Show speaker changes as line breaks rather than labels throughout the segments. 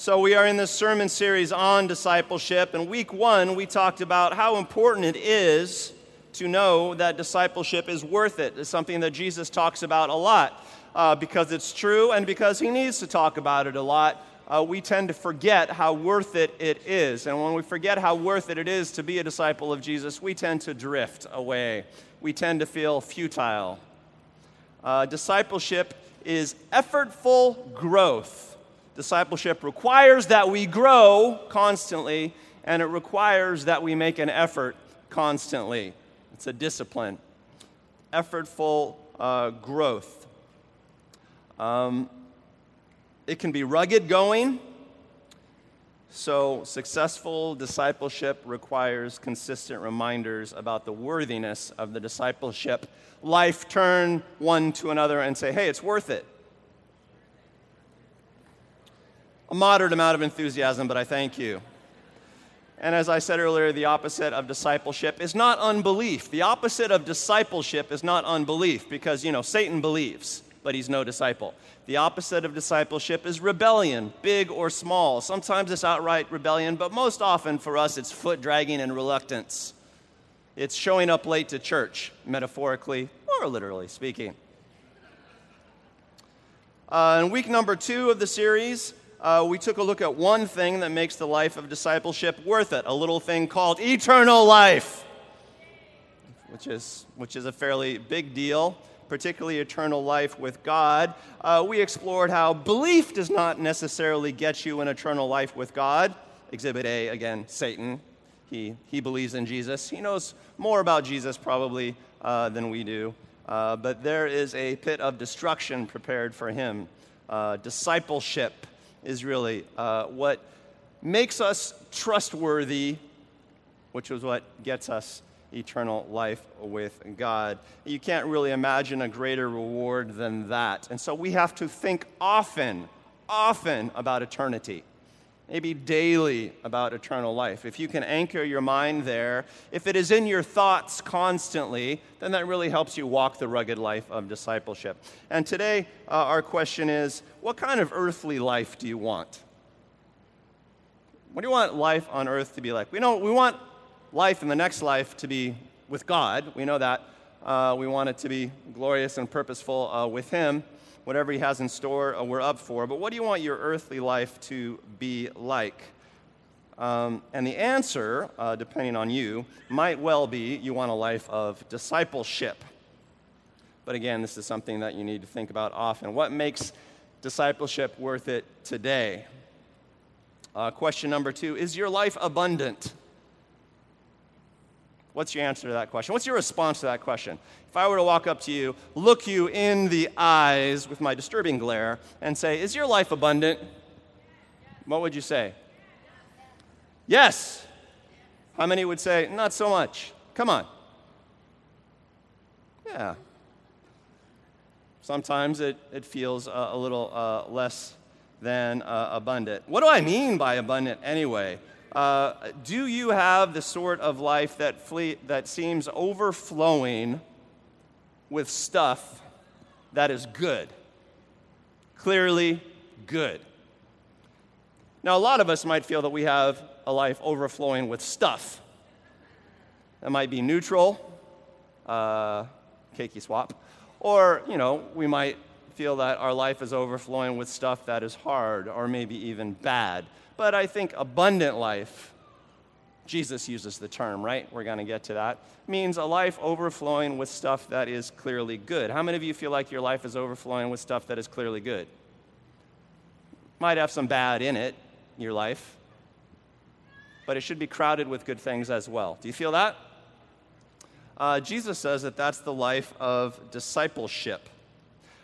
So, we are in this sermon series on discipleship. And week one, we talked about how important it is to know that discipleship is worth it. It's something that Jesus talks about a lot uh, because it's true and because he needs to talk about it a lot. Uh, we tend to forget how worth it it is. And when we forget how worth it it is to be a disciple of Jesus, we tend to drift away. We tend to feel futile. Uh, discipleship is effortful growth. Discipleship requires that we grow constantly, and it requires that we make an effort constantly. It's a discipline. Effortful uh, growth. Um, it can be rugged going. So, successful discipleship requires consistent reminders about the worthiness of the discipleship. Life turn one to another and say, hey, it's worth it. A moderate amount of enthusiasm, but I thank you. And as I said earlier, the opposite of discipleship is not unbelief. The opposite of discipleship is not unbelief because, you know, Satan believes, but he's no disciple. The opposite of discipleship is rebellion, big or small. Sometimes it's outright rebellion, but most often for us it's foot dragging and reluctance. It's showing up late to church, metaphorically or literally speaking. Uh, in week number two of the series, uh, we took a look at one thing that makes the life of discipleship worth it a little thing called eternal life, which is, which is a fairly big deal, particularly eternal life with God. Uh, we explored how belief does not necessarily get you an eternal life with God. Exhibit A, again, Satan. He, he believes in Jesus. He knows more about Jesus probably uh, than we do. Uh, but there is a pit of destruction prepared for him. Uh, discipleship is really uh, what makes us trustworthy, which is what gets us eternal life with God. You can't really imagine a greater reward than that. And so we have to think often, often about eternity. Maybe daily about eternal life. If you can anchor your mind there, if it is in your thoughts constantly, then that really helps you walk the rugged life of discipleship. And today, uh, our question is what kind of earthly life do you want? What do you want life on earth to be like? We know we want life in the next life to be with God. We know that. Uh, we want it to be glorious and purposeful uh, with Him whatever He has in store, uh, we're up for. But what do you want your earthly life to be like? Um, and the answer, uh, depending on you, might well be you want a life of discipleship. But again, this is something that you need to think about often. What makes discipleship worth it today? Uh, question number two Is your life abundant? What's your answer to that question? What's your response to that question? If I were to walk up to you, look you in the eyes with my disturbing glare, and say, Is your life abundant? What would you say? Yes. How many would say, Not so much? Come on. Yeah. Sometimes it, it feels a, a little uh, less than uh, abundant. What do I mean by abundant anyway? Uh, do you have the sort of life that, flee, that seems overflowing with stuff that is good? Clearly good. Now, a lot of us might feel that we have a life overflowing with stuff. That might be neutral, uh, cakey swap, or, you know, we might feel that our life is overflowing with stuff that is hard or maybe even bad but I think abundant life, Jesus uses the term, right? We're going to get to that. Means a life overflowing with stuff that is clearly good. How many of you feel like your life is overflowing with stuff that is clearly good? Might have some bad in it, your life, but it should be crowded with good things as well. Do you feel that? Uh, Jesus says that that's the life of discipleship.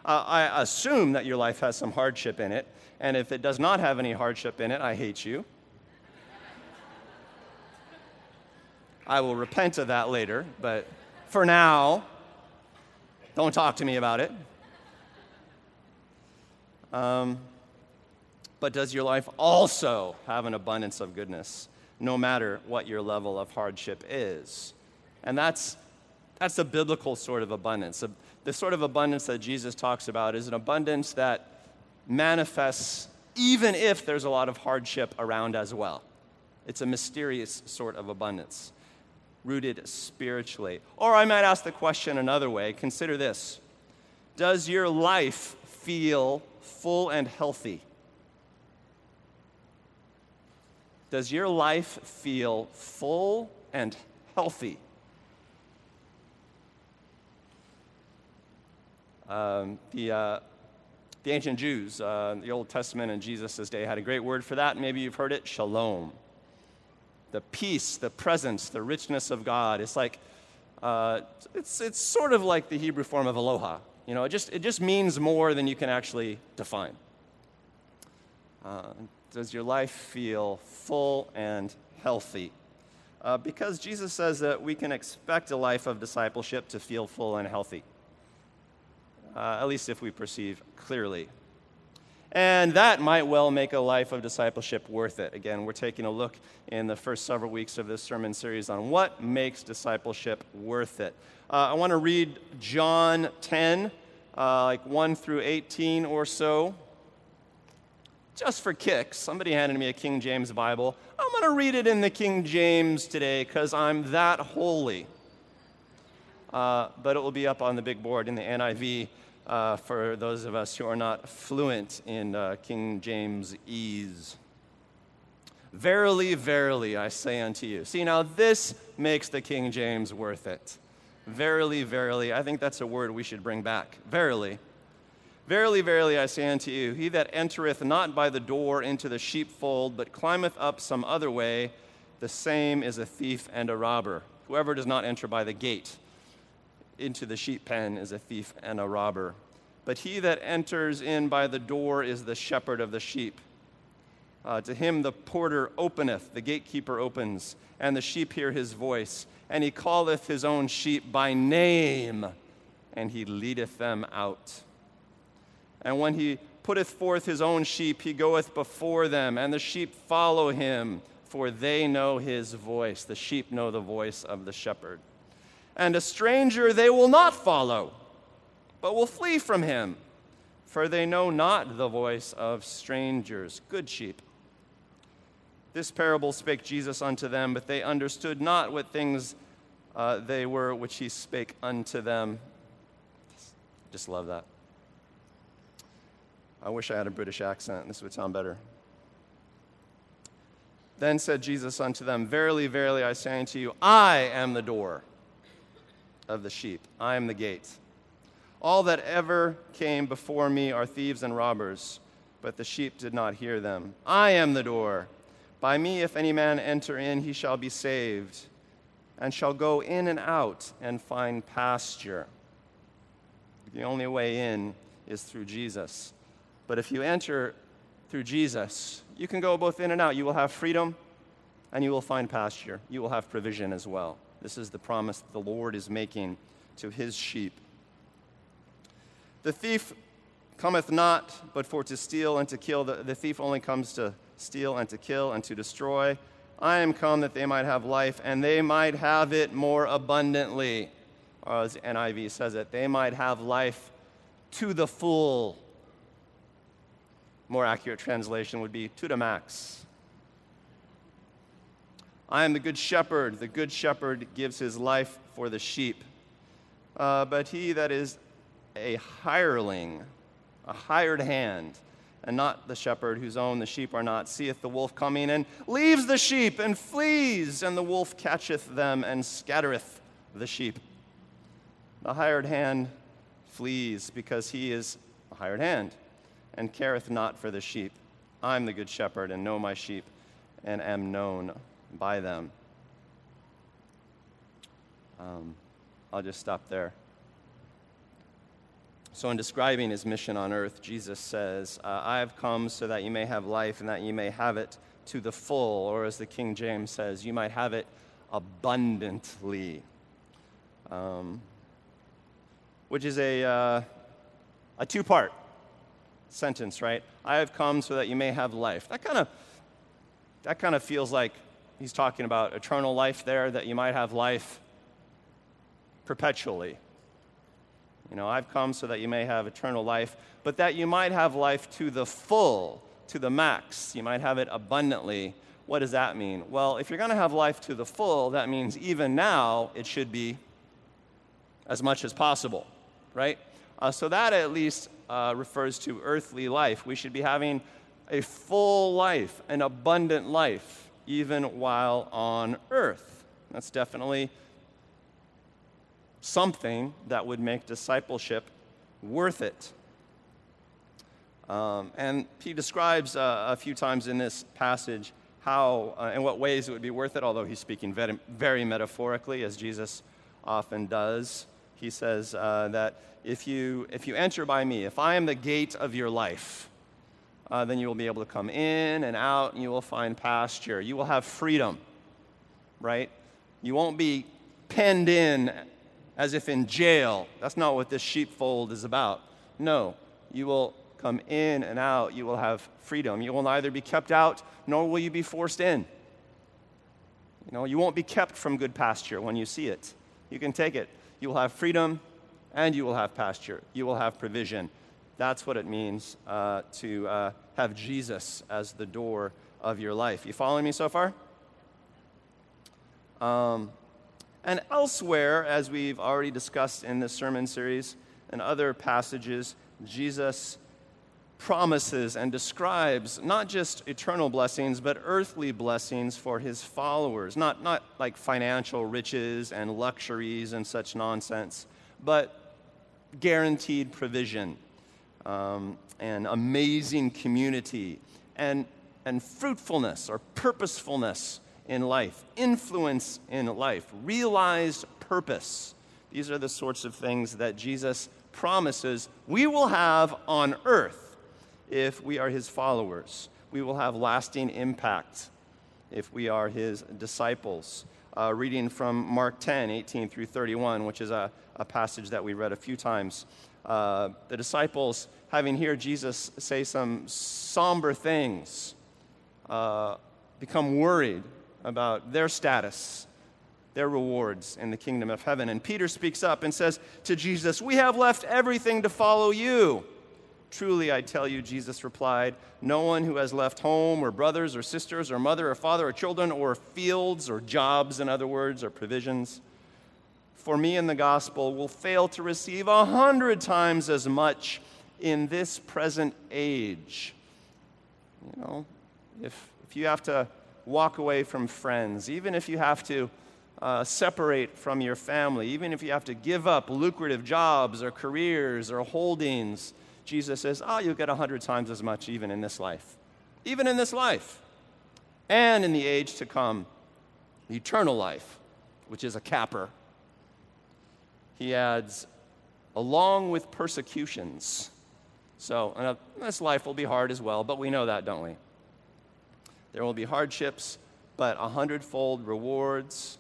Uh, I assume that your life has some hardship in it. And if it does not have any hardship in it, I hate you. I will repent of that later, but for now, don't talk to me about it. Um, but does your life also have an abundance of goodness, no matter what your level of hardship is? And that's, that's a biblical sort of abundance. The sort of abundance that Jesus talks about is an abundance that manifests even if there's a lot of hardship around as well. It's a mysterious sort of abundance, rooted spiritually. Or I might ask the question another way consider this Does your life feel full and healthy? Does your life feel full and healthy? Um, the, uh, the ancient Jews, uh, the Old Testament in Jesus' day, had a great word for that. Maybe you've heard it shalom. The peace, the presence, the richness of God. It's like, uh, it's, it's sort of like the Hebrew form of aloha. You know, it just, it just means more than you can actually define. Uh, does your life feel full and healthy? Uh, because Jesus says that we can expect a life of discipleship to feel full and healthy, uh, at least if we perceive clearly. And that might well make a life of discipleship worth it. Again, we're taking a look in the first several weeks of this sermon series on what makes discipleship worth it. Uh, I want to read John 10, uh, like 1 through 18 or so just for kicks, somebody handed me a King James Bible. I'm going to read it in the King James today because I'm that holy. Uh, but it will be up on the big board in the NIV uh, for those of us who are not fluent in uh, King James ease. Verily, verily, I say unto you. See, now this makes the King James worth it. Verily, verily. I think that's a word we should bring back. Verily. Verily, verily, I say unto you, he that entereth not by the door into the sheepfold, but climbeth up some other way, the same is a thief and a robber. Whoever does not enter by the gate into the sheep pen is a thief and a robber. But he that enters in by the door is the shepherd of the sheep. Uh, to him the porter openeth, the gatekeeper opens, and the sheep hear his voice. And he calleth his own sheep by name, and he leadeth them out. And when he putteth forth his own sheep, he goeth before them, and the sheep follow him, for they know his voice. The sheep know the voice of the shepherd. And a stranger they will not follow, but will flee from him, for they know not the voice of strangers. Good sheep. This parable spake Jesus unto them, but they understood not what things uh, they were which he spake unto them. Just love that. I wish I had a British accent. This would sound better. Then said Jesus unto them, Verily, verily, I say unto you, I am the door of the sheep. I am the gate. All that ever came before me are thieves and robbers, but the sheep did not hear them. I am the door. By me, if any man enter in, he shall be saved, and shall go in and out and find pasture. The only way in is through Jesus. But if you enter through Jesus, you can go both in and out. You will have freedom and you will find pasture. You will have provision as well. This is the promise that the Lord is making to his sheep. The thief cometh not but for to steal and to kill. The, the thief only comes to steal and to kill and to destroy. I am come that they might have life and they might have it more abundantly. Or as NIV says it, they might have life to the full more accurate translation would be to the max. I am the good shepherd. The good shepherd gives his life for the sheep. Uh, but he that is a hireling, a hired hand, and not the shepherd whose own the sheep are not, seeth the wolf coming and leaves the sheep and flees, and the wolf catcheth them and scattereth the sheep. The hired hand flees because he is a hired hand and careth not for the sheep. I am the good shepherd and know my sheep and am known by them. Um, I'll just stop there. So, in describing his mission on earth, Jesus says, uh, I have come so that you may have life and that you may have it to the full, or as the King James says, you might have it abundantly. Um, which is a, uh, a two part sentence, right? I have come so that you may have life. That kind of that kind of feels like he's talking about eternal life there, that you might have life perpetually. You know, I've come so that you may have eternal life, but that you might have life to the full. to the max. You might have it abundantly. What does that mean? Well, if you're going to have life to the full, that means even now it should be as much as possible, right? Uh, so that at least uh, refers to earthly life. We should be having a full life, an abundant life, even while on earth. That's definitely something that would make discipleship worth it. Um, and he describes uh, a few times in this passage how, uh, in what ways it would be worth it, although he's speaking very, very metaphorically, as Jesus often does. He says uh, that if you, if you enter by me, if I am the gate of your life, uh, then you will be able to come in and out and you will find pasture. You will have freedom, right? You won't be penned in as if in jail. That's not what this sheepfold is about. No, you will come in and out. You will have freedom. You will neither be kept out nor will you be forced in. You know, you won't be kept from good pasture when you see it. You can take it. You will have freedom and you will have pasture. You will have provision. That's what it means uh, to uh, have Jesus as the door of your life. You following me so far? Um, and elsewhere, as we've already discussed in this sermon series and other passages, Jesus promises and describes not just eternal blessings, but earthly blessings for his followers. Not, not like financial riches and luxuries and such nonsense, but guaranteed provision um, and amazing community and, and fruitfulness or purposefulness in life, influence in life, realized purpose. These are the sorts of things that Jesus promises we will have on earth if we are his followers. We will have lasting impact if we are his disciples. Uh, reading from Mark 10, 18 through 31, which is a, a passage that we read a few times. Uh, the disciples, having heard Jesus say some somber things, uh, become worried about their status, their rewards in the kingdom of heaven. And Peter speaks up and says to Jesus, We have left everything to follow you. Truly, I tell you, Jesus replied, no one who has left home or brothers or sisters or mother or father or children or fields or jobs, in other words, or provisions, for me in the gospel will fail to receive a hundred times as much in this present age. You know, if, if you have to walk away from friends, even if you have to uh, separate from your family, even if you have to give up lucrative jobs or careers or holdings, Jesus says, oh, you'll get a hundred times as much even in this life. Even in this life. And in the age to come, eternal life, which is a capper. He adds, along with persecutions. So, uh, this life will be hard as well, but we know that, don't we? There will be hardships, but a hundredfold rewards.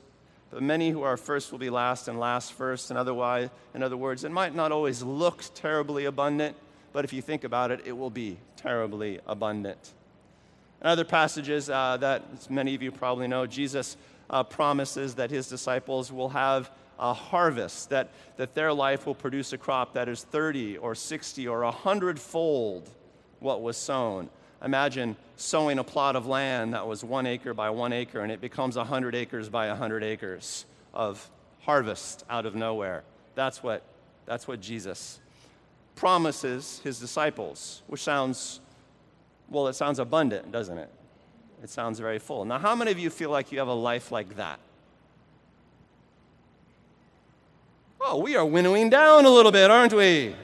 But many who are first will be last, and last first. In, otherwise, in other words, it might not always look terribly abundant, but if you think about it, it will be terribly abundant. In other passages uh, that many of you probably know, Jesus uh, promises that his disciples will have a harvest, that, that their life will produce a crop that is 30 or 60 or 100 fold what was sown. Imagine sowing a plot of land that was one acre by one acre and it becomes 100 acres by 100 acres of harvest out of nowhere. That's what, that's what Jesus promises his disciples, which sounds, well, it sounds abundant, doesn't it? It sounds very full. Now, how many of you feel like you have a life like that? Oh, we are winnowing down a little bit, aren't we?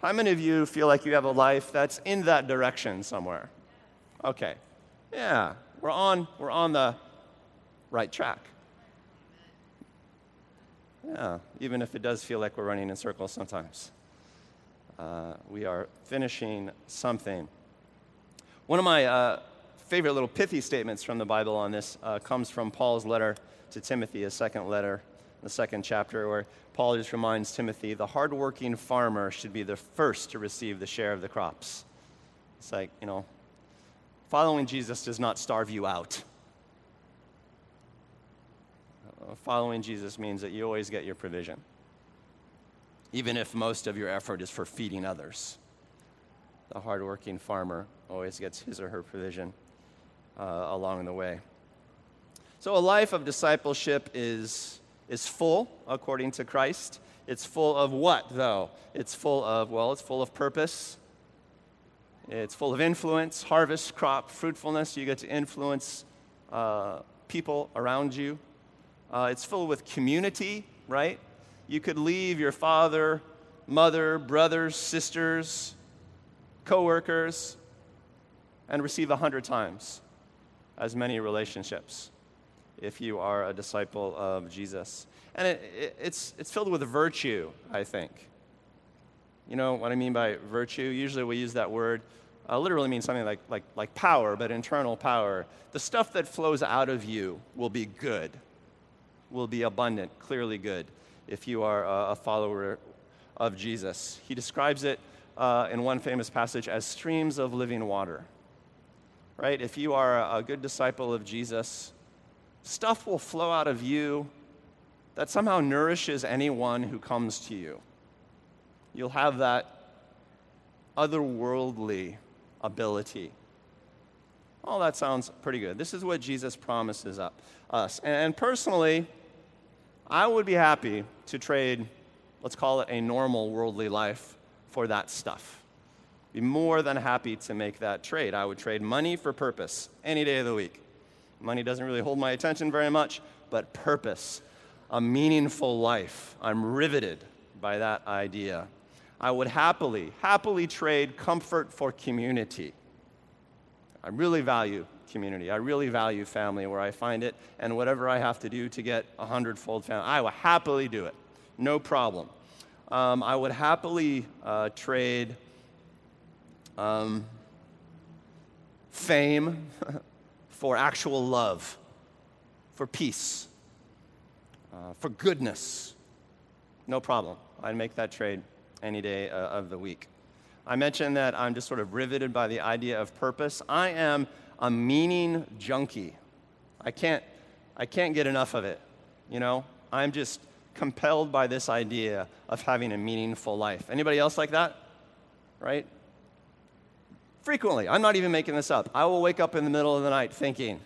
How many of you feel like you have a life that's in that direction somewhere? Okay. Yeah, we're on, we're on the right track. Yeah, even if it does feel like we're running in circles sometimes. Uh, we are finishing something. One of my uh, favorite little pithy statements from the Bible on this uh, comes from Paul's letter to Timothy, his second letter the second chapter, where Paul just reminds Timothy the hardworking farmer should be the first to receive the share of the crops. It's like, you know, following Jesus does not starve you out. Uh, following Jesus means that you always get your provision, even if most of your effort is for feeding others. the hardworking farmer always gets his or her provision uh, along the way. So, a life of discipleship is, is full, according to Christ. It's full of what, though? It's full of, well, it's full of purpose. It's full of influence, harvest, crop, fruitfulness. You get to influence uh, people around you. Uh, it's full with community, right? You could leave your father, mother, brothers, sisters, coworkers, and receive a hundred times as many relationships if you are a disciple of Jesus. And it, it, it's, it's filled with virtue, I think. You know what I mean by virtue? Usually we use that word, uh, literally means something like, like, like power, but internal power. The stuff that flows out of you will be good, will be abundant, clearly good, if you are a, a follower of Jesus. He describes it uh, in one famous passage as streams of living water. Right? If you are a, a good disciple of Jesus, stuff will flow out of you that somehow nourishes anyone who comes to you. You'll have that otherworldly ability. Oh, that sounds pretty good. This is what Jesus promises up, us. And personally, I would be happy to trade, let's call it a normal worldly life, for that stuff. Be more than happy to make that trade. I would trade money for purpose any day of the week. Money doesn't really hold my attention very much, but purpose, a meaningful life. I'm riveted by that idea. I would happily, happily trade comfort for community. I really value community. I really value family where I find it, and whatever I have to do to get a hundredfold family, I will happily do it. No problem. Um, I would happily uh, trade um, fame for actual love, for peace, uh, for goodness. No problem. I'd make that trade any day uh, of the week. I mentioned that I'm just sort of riveted by the idea of purpose. I am a meaning junkie. I can't, I can't get enough of it. You know, I'm just compelled by this idea of having a meaningful life. Anybody else like that? Right? Frequently, I'm not even making this up. I will wake up in the middle of the night thinking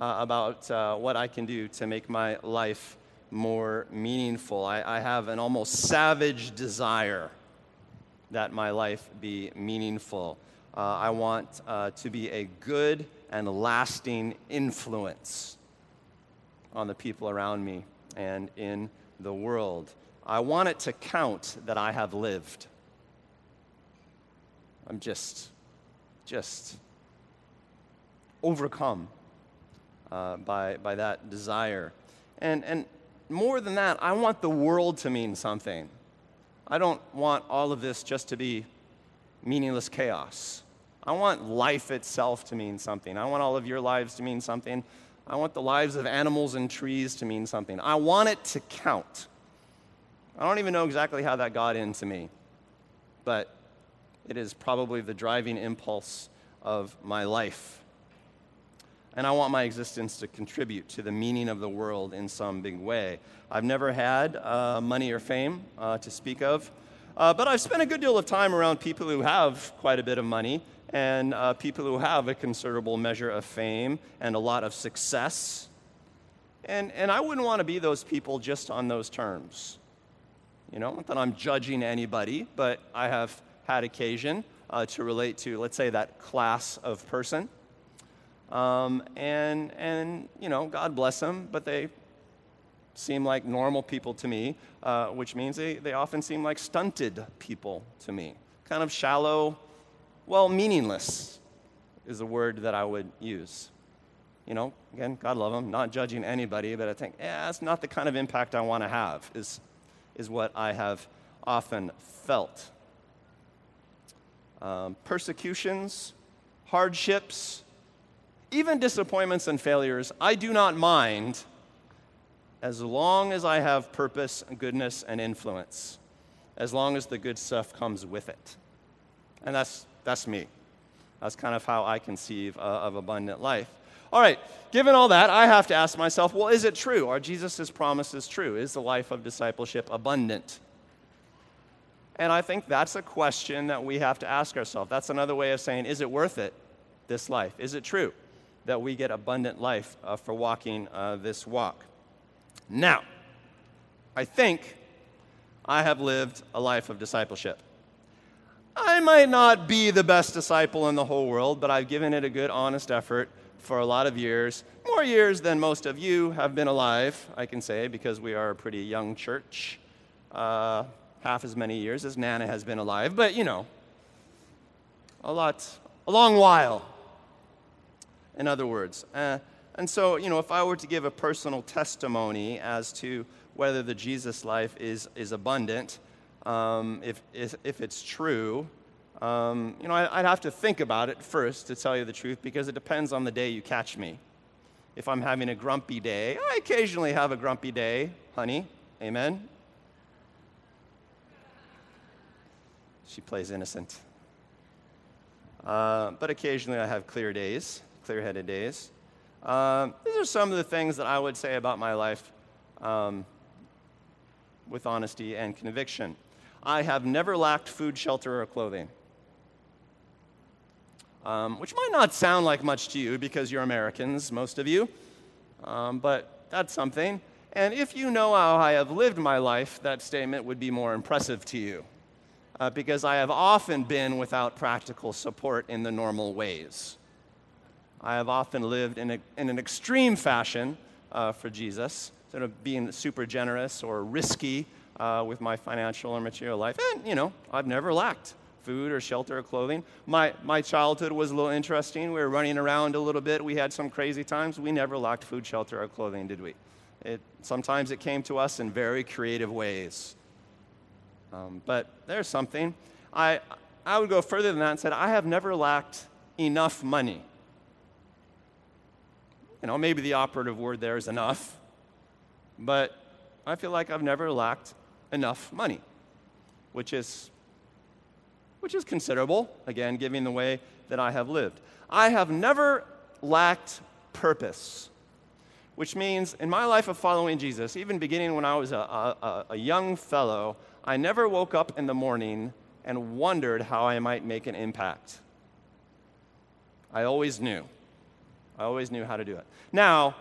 uh, about uh, what I can do to make my life more meaningful. I, I have an almost savage desire that my life be meaningful. Uh, I want uh, to be a good and lasting influence on the people around me and in the world. I want it to count that I have lived. I'm just just overcome uh, by, by that desire. And, and more than that, I want the world to mean something. I don't want all of this just to be meaningless chaos. I want life itself to mean something. I want all of your lives to mean something. I want the lives of animals and trees to mean something. I want it to count. I don't even know exactly how that got into me, but it is probably the driving impulse of my life. And I want my existence to contribute to the meaning of the world in some big way. I've never had uh, money or fame uh, to speak of, uh, but I've spent a good deal of time around people who have quite a bit of money and uh, people who have a considerable measure of fame and a lot of success. And, and I wouldn't want to be those people just on those terms. You know, not that I'm judging anybody, but I have had occasion uh, to relate to, let's say, that class of person. Um, and, and, you know, God bless them, but they seem like normal people to me, uh, which means they, they often seem like stunted people to me. Kind of shallow, well, meaningless is a word that I would use. You know, again, God love them, not judging anybody, but I think, yeah, that's not the kind of impact I want to have, is, is what I have often felt um, persecutions, hardships, even disappointments and failures, I do not mind as long as I have purpose, goodness, and influence, as long as the good stuff comes with it. And that's, that's me. That's kind of how I conceive uh, of abundant life. All right, given all that, I have to ask myself well, is it true? Are Jesus' promises true? Is the life of discipleship abundant? And I think that's a question that we have to ask ourselves. That's another way of saying, is it worth it, this life? Is it true that we get abundant life uh, for walking uh, this walk? Now, I think I have lived a life of discipleship. I might not be the best disciple in the whole world, but I've given it a good, honest effort for a lot of years. More years than most of you have been alive, I can say, because we are a pretty young church. Uh, half as many years as Nana has been alive, but you know, a lot, a long while, in other words. Uh, and so, you know, if I were to give a personal testimony as to whether the Jesus life is, is abundant, um, if, if, if, it's true, um, you know, I, I'd have to think about it first to tell you the truth because it depends on the day you catch me. If I'm having a grumpy day, I occasionally have a grumpy day, honey. Amen. She plays innocent. Uh, but occasionally I have clear days, clear headed days. Uh, these are some of the things that I would say about my life um, with honesty and conviction. I have never lacked food, shelter, or clothing. Um, which might not sound like much to you because you're Americans, most of you, um, but that's something. And if you know how I have lived my life, that statement would be more impressive to you uh, because I have often been without practical support in the normal ways. I have often lived in, a, in an extreme fashion uh, for Jesus, sort of being super generous or risky uh, with my financial or material life. And, you know, I've never lacked food or shelter or clothing. My, my childhood was a little interesting. We were running around a little bit. We had some crazy times. We never lacked food, shelter, or clothing, did we? It, sometimes it came to us in very creative ways. Um, but there's something. I, I would go further than that and said, I have never lacked enough money. You know, maybe the operative word there is enough, but I feel like I've never lacked enough money, which is, which is considerable, again, given the way that I have lived. I have never lacked purpose, which means in my life of following Jesus, even beginning when I was a, a, a young fellow, I never woke up in the morning and wondered how I might make an impact. I always knew. I always knew how to do it. Now,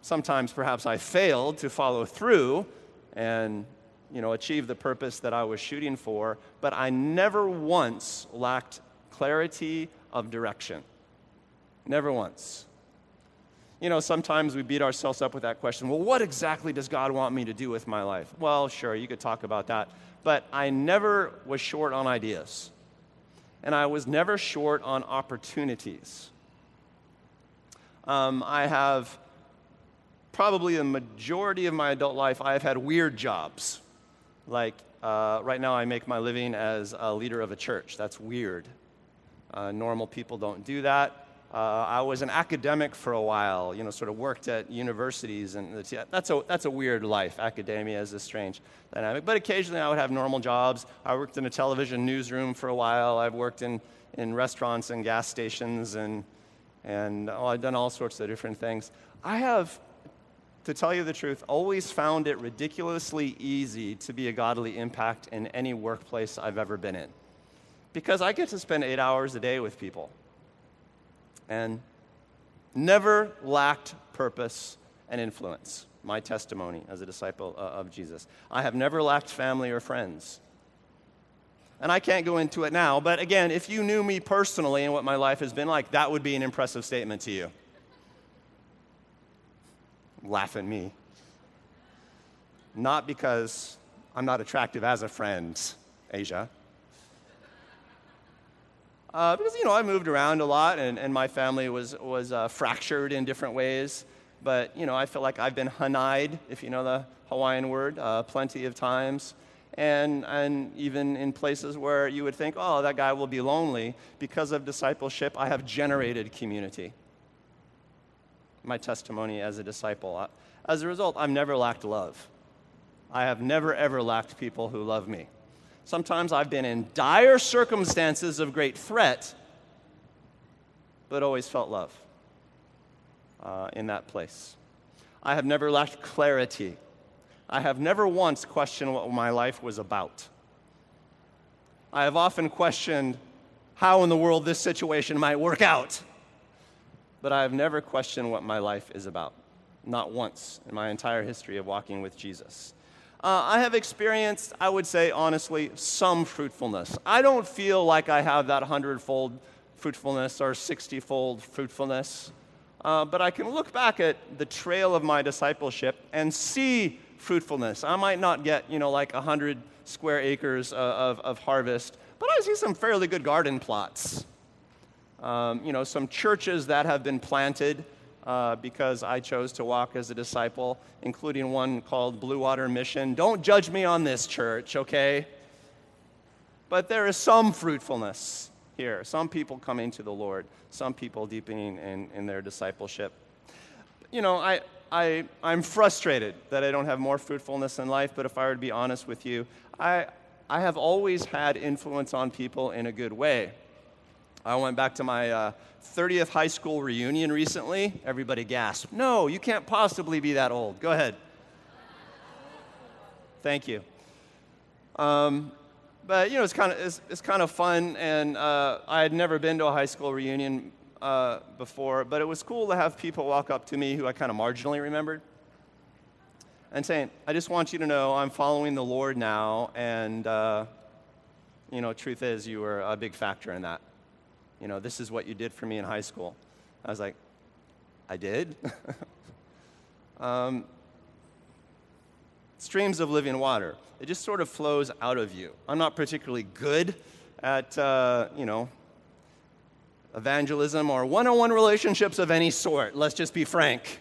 sometimes perhaps I failed to follow through and you know achieve the purpose that I was shooting for, but I never once lacked clarity of direction. Never once. You know, sometimes we beat ourselves up with that question well, what exactly does God want me to do with my life? Well, sure, you could talk about that. But I never was short on ideas, and I was never short on opportunities. Um, I have probably the majority of my adult life, I have had weird jobs. Like uh, right now, I make my living as a leader of a church. That's weird. Uh, normal people don't do that. Uh, I was an academic for a while, you know, sort of worked at universities, and that's a, that's a weird life. Academia is a strange dynamic. But occasionally I would have normal jobs. I worked in a television newsroom for a while. I've worked in, in restaurants and gas stations, and, and oh, I've done all sorts of different things. I have, to tell you the truth, always found it ridiculously easy to be a godly impact in any workplace I've ever been in. Because I get to spend eight hours a day with people and never lacked purpose and influence. My testimony as a disciple uh, of Jesus. I have never lacked family or friends. And I can't go into it now, but again, if you knew me personally and what my life has been like, that would be an impressive statement to you. Laugh at me. Not because I'm not attractive as a friend, Asia. Uh, because, you know, I moved around a lot and, and my family was, was uh, fractured in different ways. But, you know, I feel like I've been hanai'd, if you know the Hawaiian word, uh, plenty of times. And, and even in places where you would think, oh, that guy will be lonely, because of discipleship, I have generated community. My testimony as a disciple. As a result, I've never lacked love. I have never, ever lacked people who love me. Sometimes I've been in dire circumstances of great threat, but always felt love uh, in that place. I have never lacked clarity. I have never once questioned what my life was about. I have often questioned how in the world this situation might work out. But I have never questioned what my life is about, not once in my entire history of walking with Jesus. Uh, I have experienced, I would say honestly, some fruitfulness. I don't feel like I have that hundredfold fruitfulness or 60 fold fruitfulness. Uh, but I can look back at the trail of my discipleship and see fruitfulness. I might not get, you know, like 100 square acres of, of, of harvest, but I see some fairly good garden plots. Um, you know, some churches that have been planted uh, because I chose to walk as a disciple, including one called Blue Water Mission. Don't judge me on this church, okay? But there is some fruitfulness here. Some people coming to the Lord, some people deepening in, in their discipleship. You know, I, I, I'm frustrated that I don't have more fruitfulness in life, but if I were to be honest with you, I, I have always had influence on people in a good way. I went back to my uh, 30th high school reunion recently. Everybody gasped. No, you can't possibly be that old. Go ahead. Thank you. Um, but you know, it's kind of it's, it's kind of fun, and uh, I had never been to a high school reunion uh, before, but it was cool to have people walk up to me who I kind of marginally remembered, and saying, "I just want you to know I'm following the Lord now, and uh, you know, truth is, you were a big factor in that. You know, this is what you did for me in high school." I was like, "I did." um, streams of living water. It just sort of flows out of you. I'm not particularly good at, uh, you know, evangelism or one on one relationships of any sort. Let's just be frank.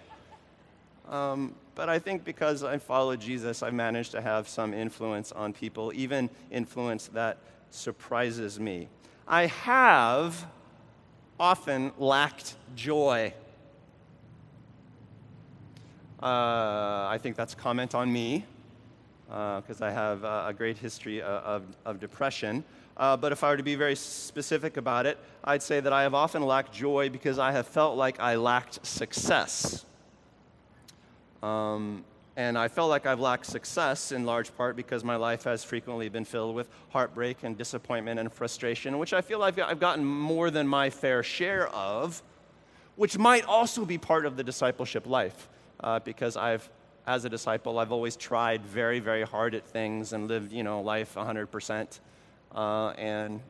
Um, but I think because I followed Jesus, I've managed to have some influence on people, even influence that surprises me. I have often lacked joy. Uh, I think that's comment on me because uh, I have uh, a great history of, of, of depression. Uh, but if I were to be very specific about it, I'd say that I have often lacked joy because I have felt like I lacked success. Um, and I felt like I've lacked success in large part because my life has frequently been filled with heartbreak and disappointment and frustration, which I feel like I've gotten more than my fair share of, which might also be part of the discipleship life uh, because I've as a disciple, I've always tried very, very hard at things and lived, you know, life 100%. Uh, and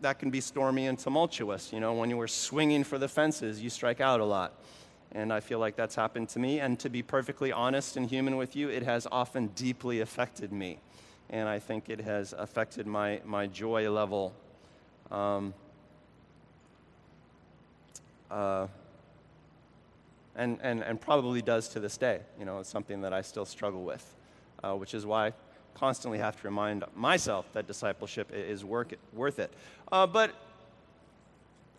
that can be stormy and tumultuous. You know, when you were swinging for the fences, you strike out a lot. And I feel like that's happened to me. And to be perfectly honest and human with you, it has often deeply affected me. And I think it has affected my, my joy level. Um, uh, and, and, and probably does to this day. You know, it's something that I still struggle with, uh, which is why I constantly have to remind myself that discipleship is work, worth it. Uh, but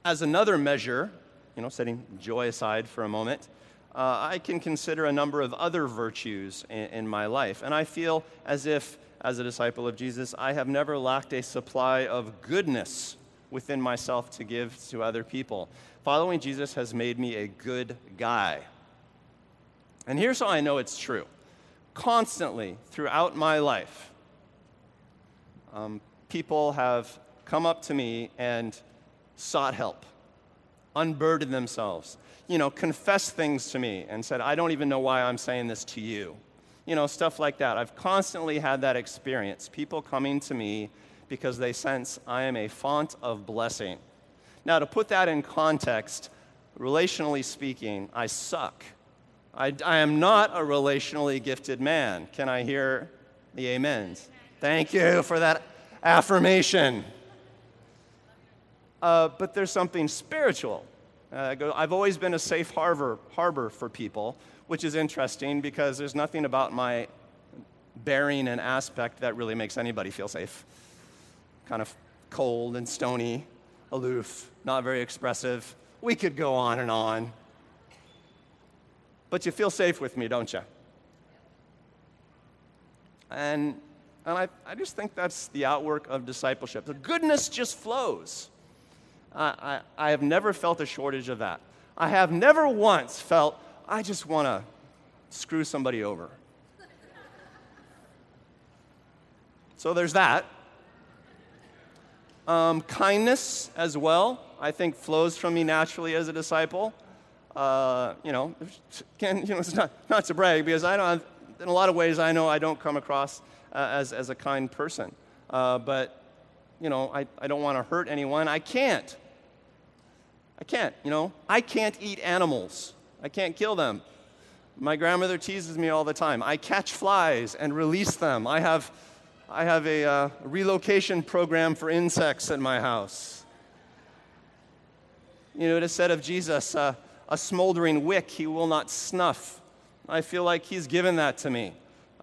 as another measure, you know, setting joy aside for a moment, uh, I can consider a number of other virtues in, in my life. And I feel as if, as a disciple of Jesus, I have never lacked a supply of goodness within myself to give to other people. Following Jesus has made me a good guy. And here's how I know it's true constantly throughout my life, um, people have come up to me and sought help, unburdened themselves, you know, confessed things to me and said, I don't even know why I'm saying this to you. You know, stuff like that. I've constantly had that experience. People coming to me because they sense I am a font of blessing. Now, to put that in context, relationally speaking, I suck. I, I am not a relationally gifted man. Can I hear the amens? Thank you for that affirmation. Uh, but there's something spiritual. Uh, I've always been a safe harbor, harbor for people, which is interesting because there's nothing about my bearing and aspect that really makes anybody feel safe kind of cold and stony, aloof, not very expressive. We could go on and on. But you feel safe with me, don't you? And, and I, I just think that's the outwork of discipleship. The goodness just flows. I, I, I have never felt a shortage of that. I have never once felt, I just want to screw somebody over. So there's that. Um, kindness as well, I think, flows from me naturally as a disciple. Uh, you know, can, you know, it's not, not to brag because I don't, in a lot of ways, I know I don't come across uh, as, as a kind person. Uh, but, you know, I, I don't want to hurt anyone. I can't. I can't, you know. I can't eat animals, I can't kill them. My grandmother teases me all the time. I catch flies and release them. I have, I have a uh, relocation program for insects at my house. You know, it is said of Jesus, uh, a smoldering wick he will not snuff. I feel like he's given that to me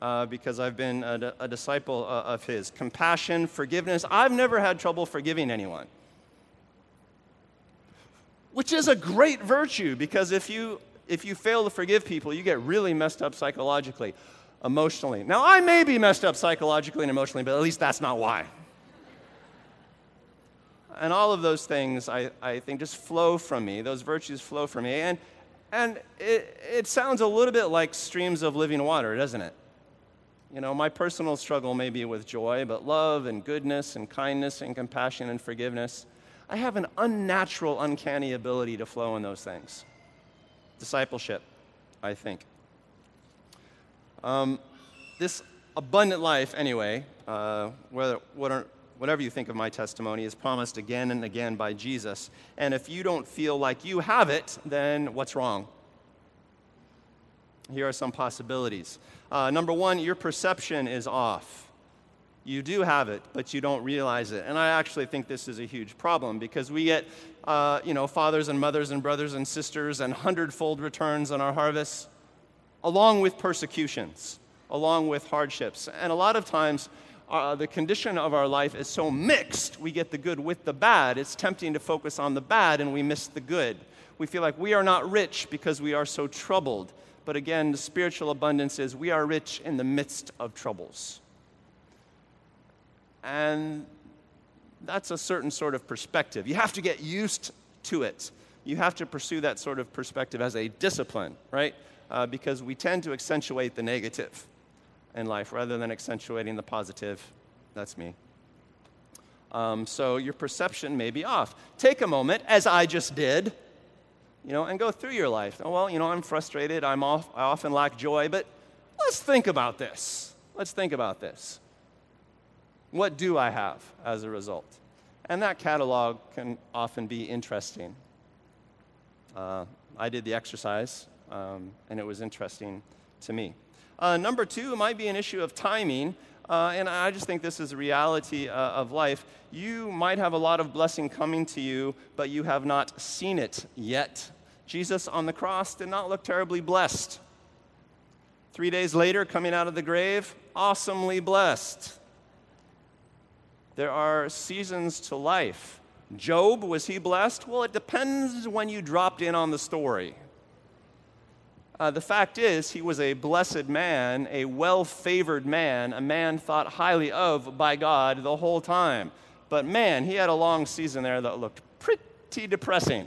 uh, because I've been a, a disciple uh, of his. Compassion, forgiveness. I've never had trouble forgiving anyone. Which is a great virtue because if you, if you fail to forgive people, you get really messed up psychologically, emotionally. Now, I may be messed up psychologically and emotionally, but at least that's not why. And all of those things, I, I think, just flow from me. Those virtues flow from me. And, and it, it sounds a little bit like streams of living water, doesn't it? You know, my personal struggle may be with joy, but love and goodness and kindness and compassion and forgiveness, I have an unnatural, uncanny ability to flow in those things. Discipleship, I think. Um, this abundant life, anyway, uh, whether, whatever you think of my testimony, is promised again and again by Jesus. And if you don't feel like you have it, then what's wrong? Here are some possibilities. Uh, number one, your perception is off. You do have it, but you don't realize it. And I actually think this is a huge problem because we get, uh, you know, fathers and mothers and brothers and sisters and hundredfold returns on our harvests, along with persecutions, along with hardships. And a lot of times, uh, the condition of our life is so mixed, we get the good with the bad. It's tempting to focus on the bad and we miss the good. We feel like we are not rich because we are so troubled. But again, the spiritual abundance is we are rich in the midst of troubles. And that's a certain sort of perspective. You have to get used to it. You have to pursue that sort of perspective as a discipline, right? Uh, because we tend to accentuate the negative in life rather than accentuating the positive. That's me. Um, so your perception may be off. Take a moment, as I just did, you know, and go through your life. Oh, well, you know, I'm frustrated. I'm off, I often lack joy, but let's think about this. Let's think about this. What do I have as a result? And that catalog can often be interesting. Uh, I did the exercise, um, and it was interesting to me. Uh, number two might be an issue of timing. Uh, and I just think this is a reality uh, of life. You might have a lot of blessing coming to you, but you have not seen it yet. Jesus on the cross did not look terribly blessed. Three days later, coming out of the grave, awesomely blessed. There are seasons to life. Job, was he blessed? Well, it depends when you dropped in on the story. Uh, the fact is, he was a blessed man, a well favored man, a man thought highly of by God the whole time. But man, he had a long season there that looked pretty depressing.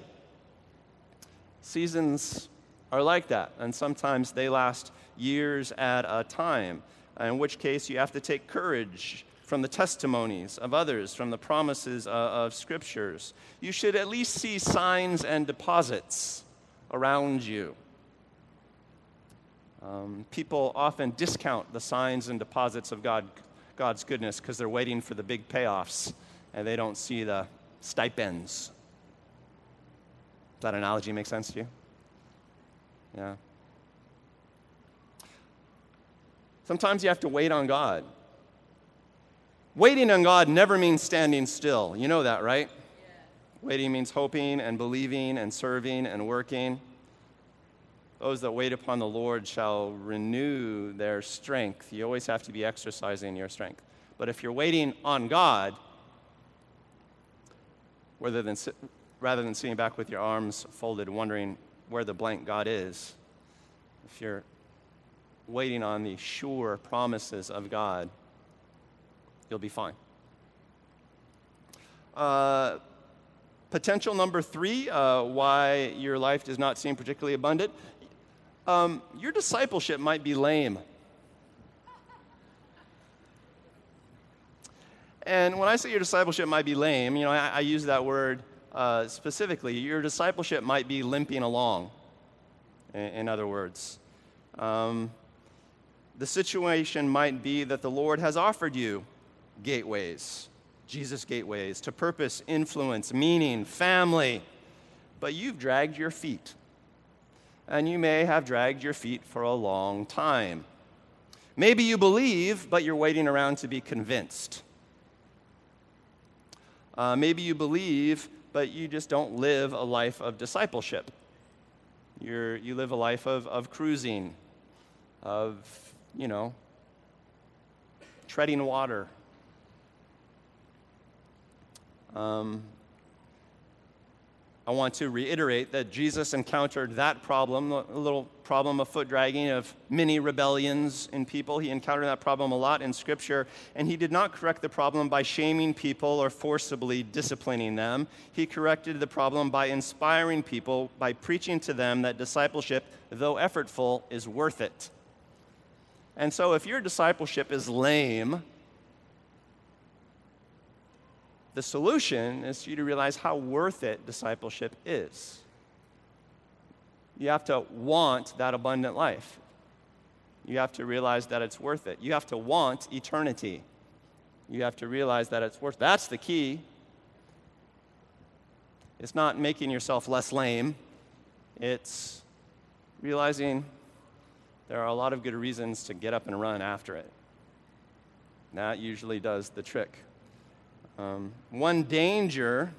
Seasons are like that, and sometimes they last years at a time, in which case you have to take courage from the testimonies of others, from the promises of, of scriptures. You should at least see signs and deposits around you. Um, people often discount the signs and deposits of God, God's goodness because they're waiting for the big payoffs and they don't see the stipends Does that analogy make sense to you? Yeah. Sometimes you have to wait on God. Waiting on God never means standing still. You know that, right? Yeah. Waiting means hoping and believing and serving and working. Those that wait upon the Lord shall renew their strength. You always have to be exercising your strength. But if you're waiting on God, rather than, rather than sitting back with your arms folded, wondering where the blank God is, if you're waiting on the sure promises of God, you'll be fine. Uh, potential number three uh, why your life does not seem particularly abundant um, your discipleship might be lame. And when I say your discipleship might be lame, you know, I, I use that word uh, specifically. Your discipleship might be limping along, in, in other words. Um, the situation might be that the Lord has offered you gateways, Jesus gateways, to purpose, influence, meaning, family, but you've dragged your feet. And you may have dragged your feet for a long time. Maybe you believe, but you're waiting around to be convinced. Uh, maybe you believe, but you just don't live a life of discipleship. You're, you live a life of, of cruising, of, you know, treading water. Um, I want to reiterate that Jesus encountered that problem, a little problem of foot dragging, of many rebellions in people. He encountered that problem a lot in Scripture, and he did not correct the problem by shaming people or forcibly disciplining them. He corrected the problem by inspiring people, by preaching to them that discipleship, though effortful, is worth it. And so, if your discipleship is lame, the solution is for you to realize how worth it discipleship is. You have to want that abundant life. You have to realize that it's worth it. You have to want eternity. You have to realize that it's worth That's the key. It's not making yourself less lame. It's realizing there are a lot of good reasons to get up and run after it. That usually does the trick. Um, one danger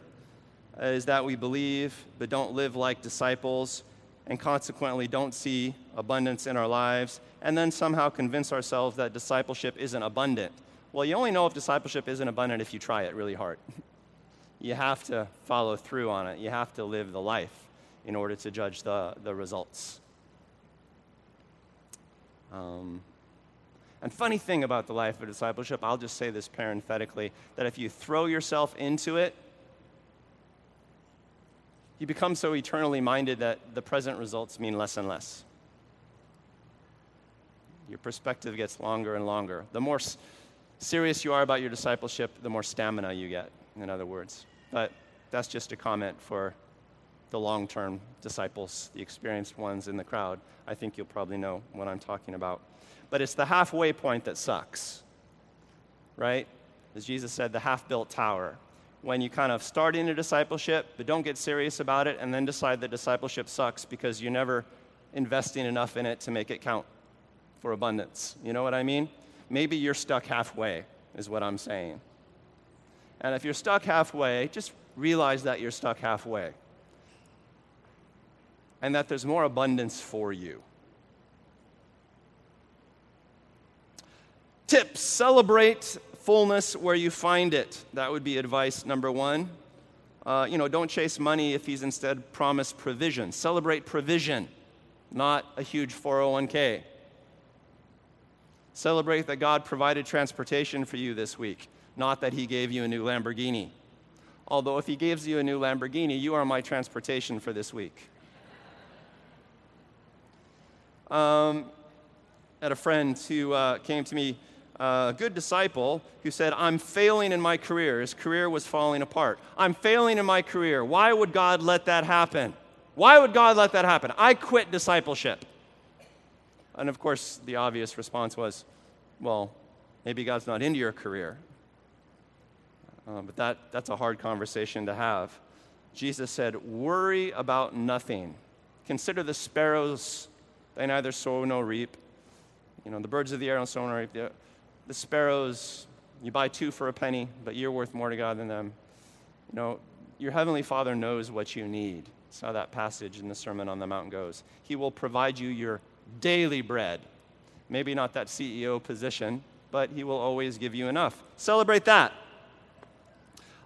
is that we believe but don't live like disciples and consequently don't see abundance in our lives and then somehow convince ourselves that discipleship isn't abundant. Well, you only know if discipleship isn't abundant if you try it really hard. you have to follow through on it, you have to live the life in order to judge the, the results. Um, and funny thing about the life of discipleship, I'll just say this parenthetically, that if you throw yourself into it, you become so eternally minded that the present results mean less and less. Your perspective gets longer and longer. The more s- serious you are about your discipleship, the more stamina you get, in other words. But that's just a comment for the long term disciples, the experienced ones in the crowd. I think you'll probably know what I'm talking about but it's the halfway point that sucks, right? As Jesus said, the half built tower. When you kind of start into discipleship, but don't get serious about it, and then decide that discipleship sucks because you're never investing enough in it to make it count for abundance. You know what I mean? Maybe you're stuck halfway, is what I'm saying. And if you're stuck halfway, just realize that you're stuck halfway and that there's more abundance for you. Tips celebrate fullness where you find it. That would be advice number one. Uh, you know, don't chase money if he's instead promised provision. Celebrate provision, not a huge 401k. Celebrate that God provided transportation for you this week, not that he gave you a new Lamborghini. Although, if he gives you a new Lamborghini, you are my transportation for this week. Um, I had a friend who uh, came to me a good disciple who said, I'm failing in my career. His career was falling apart. I'm failing in my career. Why would God let that happen? Why would God let that happen? I quit discipleship. And of course, the obvious response was, well, maybe God's not into your career. Uh, but that, that's a hard conversation to have. Jesus said, Worry about nothing. Consider the sparrows, they neither sow nor reap. You know, the birds of the air don't sow nor reap the sparrows, you buy two for a penny, but you're worth more to God than them. You know, your Heavenly Father knows what you need. That's how that passage in the Sermon on the Mount goes. He will provide you your daily bread. Maybe not that CEO position, but He will always give you enough. Celebrate that.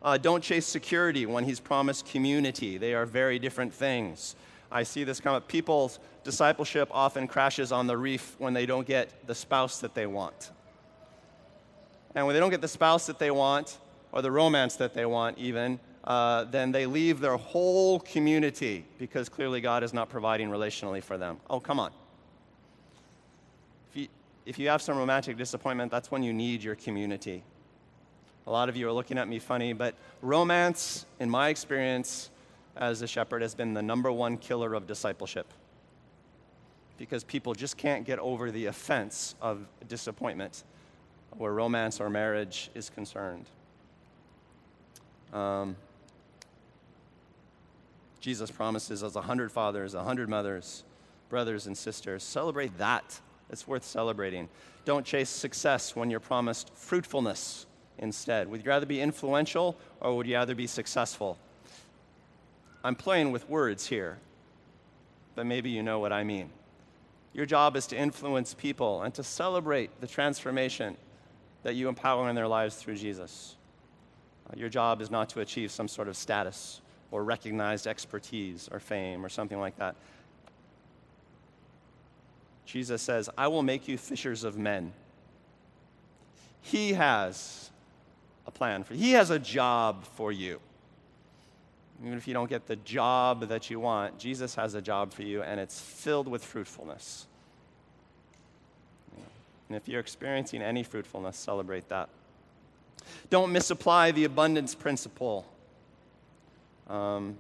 Uh, don't chase security when He's promised community. They are very different things. I see this come up. People's discipleship often crashes on the reef when they don't get the spouse that they want. And when they don't get the spouse that they want, or the romance that they want, even, uh, then they leave their whole community because clearly God is not providing relationally for them. Oh, come on. If you, if you have some romantic disappointment, that's when you need your community. A lot of you are looking at me funny, but romance, in my experience as a shepherd, has been the number one killer of discipleship. Because people just can't get over the offense of disappointment where romance or marriage is concerned. Um, Jesus promises us a hundred fathers, a hundred mothers, brothers and sisters. Celebrate that. It's worth celebrating. Don't chase success when you're promised fruitfulness instead. Would you rather be influential or would you rather be successful? I'm playing with words here, but maybe you know what I mean. Your job is to influence people and to celebrate the transformation that you empower in their lives through Jesus. Uh, your job is not to achieve some sort of status or recognized expertise or fame or something like that. Jesus says, I will make you fishers of men. He has a plan for you, He has a job for you. Even if you don't get the job that you want, Jesus has a job for you, and it's filled with fruitfulness. And if you're experiencing any fruitfulness, celebrate that. Don't misapply the abundance principle. Um,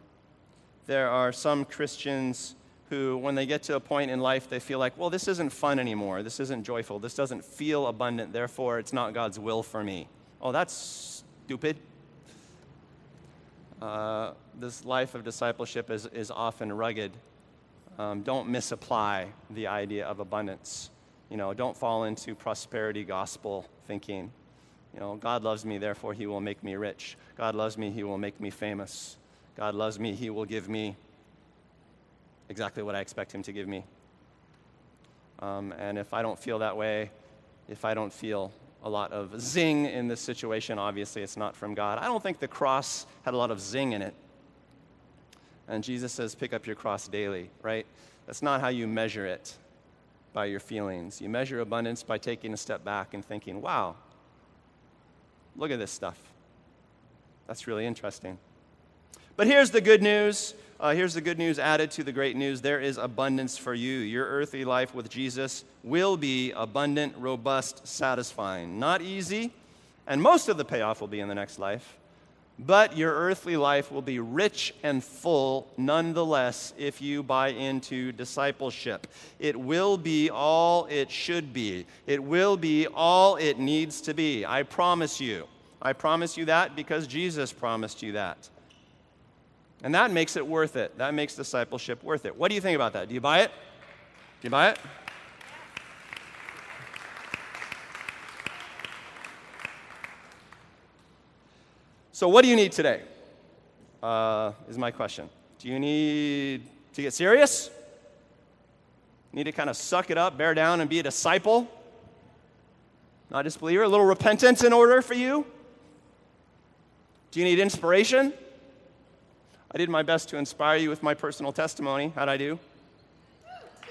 there are some Christians who, when they get to a point in life, they feel like, well, this isn't fun anymore. This isn't joyful. This doesn't feel abundant. Therefore, it's not God's will for me. Oh, that's stupid. Uh, this life of discipleship is, is often rugged. Um, don't misapply the idea of abundance. You know, don't fall into prosperity gospel thinking. You know, God loves me, therefore he will make me rich. God loves me, he will make me famous. God loves me, he will give me exactly what I expect him to give me. Um, and if I don't feel that way, if I don't feel a lot of zing in this situation, obviously it's not from God. I don't think the cross had a lot of zing in it. And Jesus says, pick up your cross daily, right? That's not how you measure it by your feelings. You measure abundance by taking a step back and thinking, wow, look at this stuff. That's really interesting. But here's the good news. Uh, here's the good news added to the great news. There is abundance for you. Your earthly life with Jesus will be abundant, robust, satisfying. Not easy, and most of the payoff will be in the next life. But your earthly life will be rich and full nonetheless if you buy into discipleship. It will be all it should be, it will be all it needs to be. I promise you. I promise you that because Jesus promised you that. And that makes it worth it. That makes discipleship worth it. What do you think about that? Do you buy it? Do you buy it? So, what do you need today? Uh, is my question. Do you need to get serious? Need to kind of suck it up, bear down, and be a disciple? Not a disbeliever? A little repentance in order for you? Do you need inspiration? I did my best to inspire you with my personal testimony. How'd I do?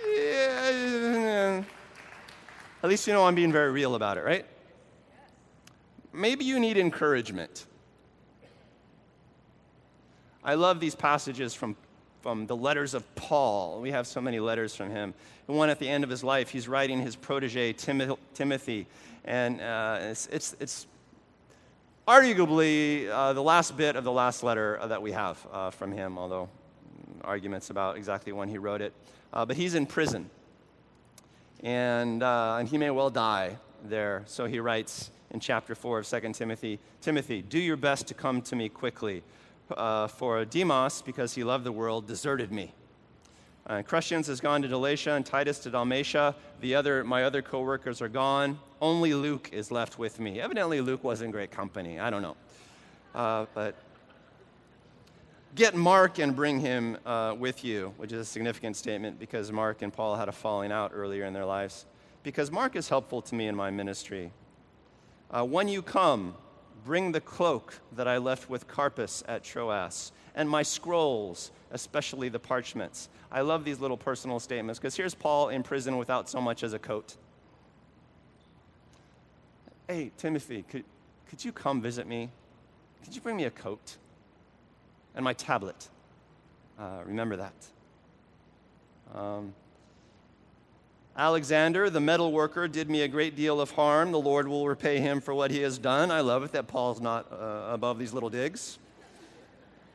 At least you know I'm being very real about it, right? Maybe you need encouragement. I love these passages from, from the letters of Paul. We have so many letters from him. The one at the end of his life, he's writing his protege, Timothy. And uh, it's, it's, it's, arguably uh, the last bit of the last letter that we have uh, from him, although arguments about exactly when he wrote it. Uh, but he's in prison. And, uh, and he may well die there. So he writes in chapter 4 of 2 Timothy Timothy, do your best to come to me quickly uh, for Demas, because he loved the world, deserted me. Uh, Crescens has gone to Galatia and Titus to Dalmatia. The other, my other co-workers are gone. Only Luke is left with me. Evidently, Luke wasn't great company. I don't know. Uh, but get Mark and bring him uh, with you, which is a significant statement because Mark and Paul had a falling out earlier in their lives. Because Mark is helpful to me in my ministry. Uh, when you come, Bring the cloak that I left with Carpus at Troas, and my scrolls, especially the parchments. I love these little personal statements because here's Paul in prison without so much as a coat. Hey, Timothy, could, could you come visit me? Could you bring me a coat and my tablet? Uh, remember that. Um, Alexander, the metal worker, did me a great deal of harm. The Lord will repay him for what he has done. I love it that Paul's not uh, above these little digs.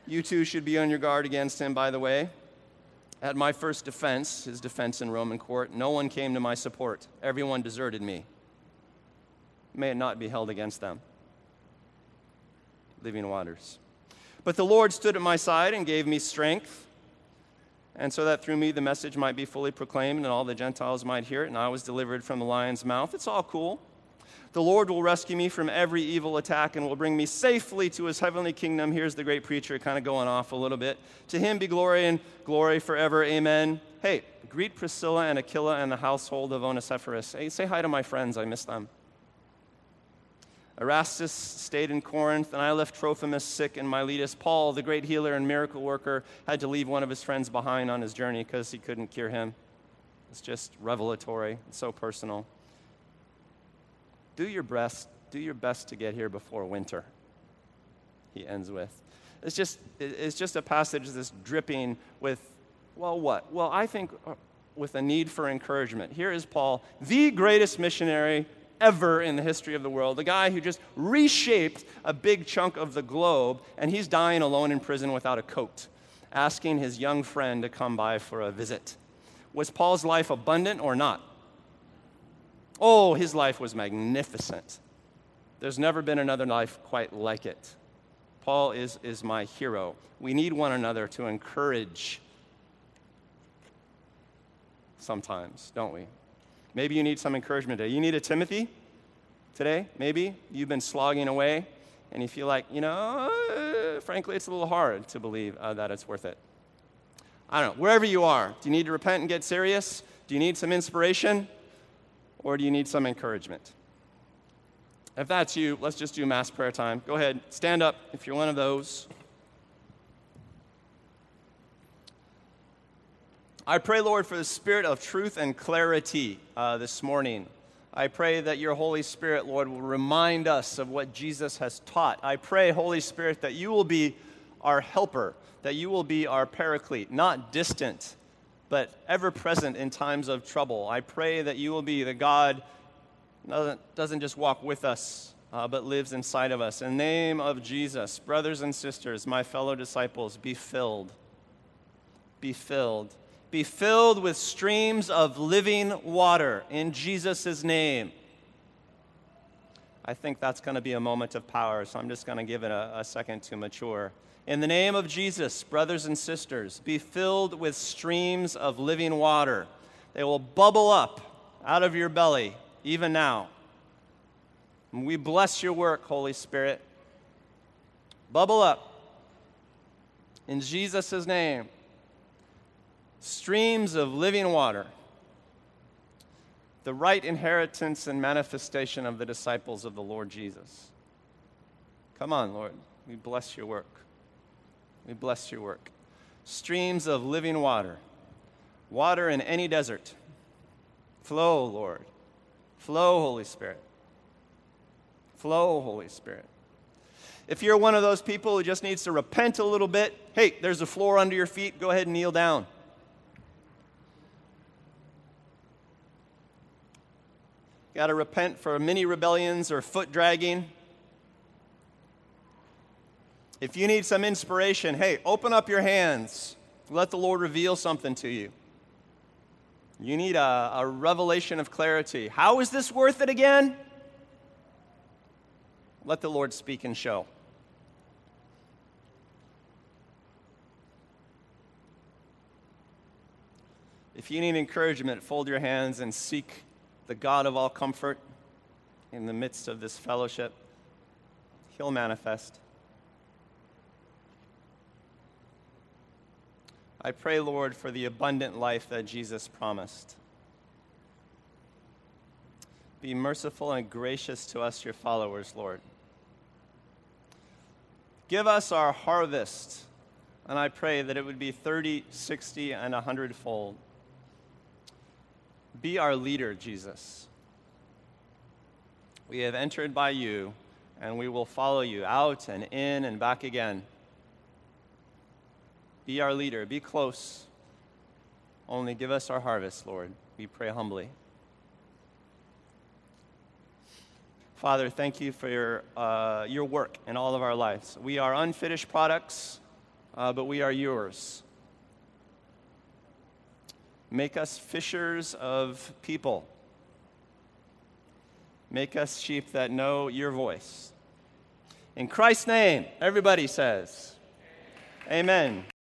You too should be on your guard against him, by the way. At my first defense, his defense in Roman court, no one came to my support. Everyone deserted me. May it not be held against them. Living waters. But the Lord stood at my side and gave me strength and so that through me the message might be fully proclaimed and all the Gentiles might hear it, and I was delivered from the lion's mouth. It's all cool. The Lord will rescue me from every evil attack and will bring me safely to his heavenly kingdom. Here's the great preacher kind of going off a little bit. To him be glory and glory forever. Amen. Hey, greet Priscilla and Aquila and the household of Onesiphorus. Hey, say hi to my friends. I miss them. Erastus stayed in Corinth, and I left Trophimus sick in Miletus. Paul, the great healer and miracle worker, had to leave one of his friends behind on his journey because he couldn't cure him. It's just revelatory, it's so personal. Do your best, do your best to get here before winter. He ends with. It's just, it's just a passage that's dripping with, well, what? Well, I think uh, with a need for encouragement. Here is Paul, the greatest missionary ever in the history of the world, the guy who just reshaped a big chunk of the globe, and he's dying alone in prison without a coat, asking his young friend to come by for a visit. Was Paul's life abundant or not? Oh, his life was magnificent. There's never been another life quite like it. Paul is, is my hero. We need one another to encourage sometimes, don't we? Maybe you need some encouragement today. You need a Timothy today, maybe. You've been slogging away and you feel like, you know, uh, frankly, it's a little hard to believe uh, that it's worth it. I don't know. Wherever you are, do you need to repent and get serious? Do you need some inspiration? Or do you need some encouragement? If that's you, let's just do mass prayer time. Go ahead, stand up if you're one of those. I pray, Lord, for the spirit of truth and clarity uh, this morning. I pray that your Holy Spirit, Lord, will remind us of what Jesus has taught. I pray, Holy Spirit, that you will be our helper, that you will be our paraclete, not distant, but ever present in times of trouble. I pray that you will be the God doesn't, doesn't just walk with us, uh, but lives inside of us. In the name of Jesus, brothers and sisters, my fellow disciples, be filled. Be filled be filled with streams of living water in Jesus' name. I think that's going to be a moment of power, so I'm just going to give it a, a, second to mature. In the name of Jesus, brothers and sisters, be filled with streams of living water. They will bubble up out of your belly, even now. And we bless your work, Holy Spirit. Bubble up. In Jesus' name streams of living water, the right inheritance and manifestation of the disciples of the Lord Jesus. Come on, Lord. We bless your work. We bless your work. Streams of living water, water in any desert. Flow, Lord. Flow, Holy Spirit. Flow, Holy Spirit. If you're one of those people who just needs to repent a little bit, hey, there's a floor under your feet. Go ahead and kneel down. Got to repent for mini rebellions or foot dragging. If you need some inspiration, hey, open up your hands. Let the Lord reveal something to you. You need a, a revelation of clarity. How is this worth it again? Let the Lord speak and show. If you need encouragement, fold your hands and seek the God of all comfort in the midst of this fellowship. He'll manifest. I pray, Lord, for the abundant life that Jesus promised. Be merciful and gracious to us, your followers, Lord. Give us our harvest, and I pray that it would be 30, 60, and 100 fold. Be our leader, Jesus. We have entered by you, and we will follow you out and in and back again. Be our leader. Be close. Only give us our harvest, Lord. We pray humbly. Father, thank you for your, uh, your work in all of our lives. We are unfinished products, uh, but we are yours. Make us fishers of people. Make us sheep that know your voice. In Christ's name, everybody says, Amen.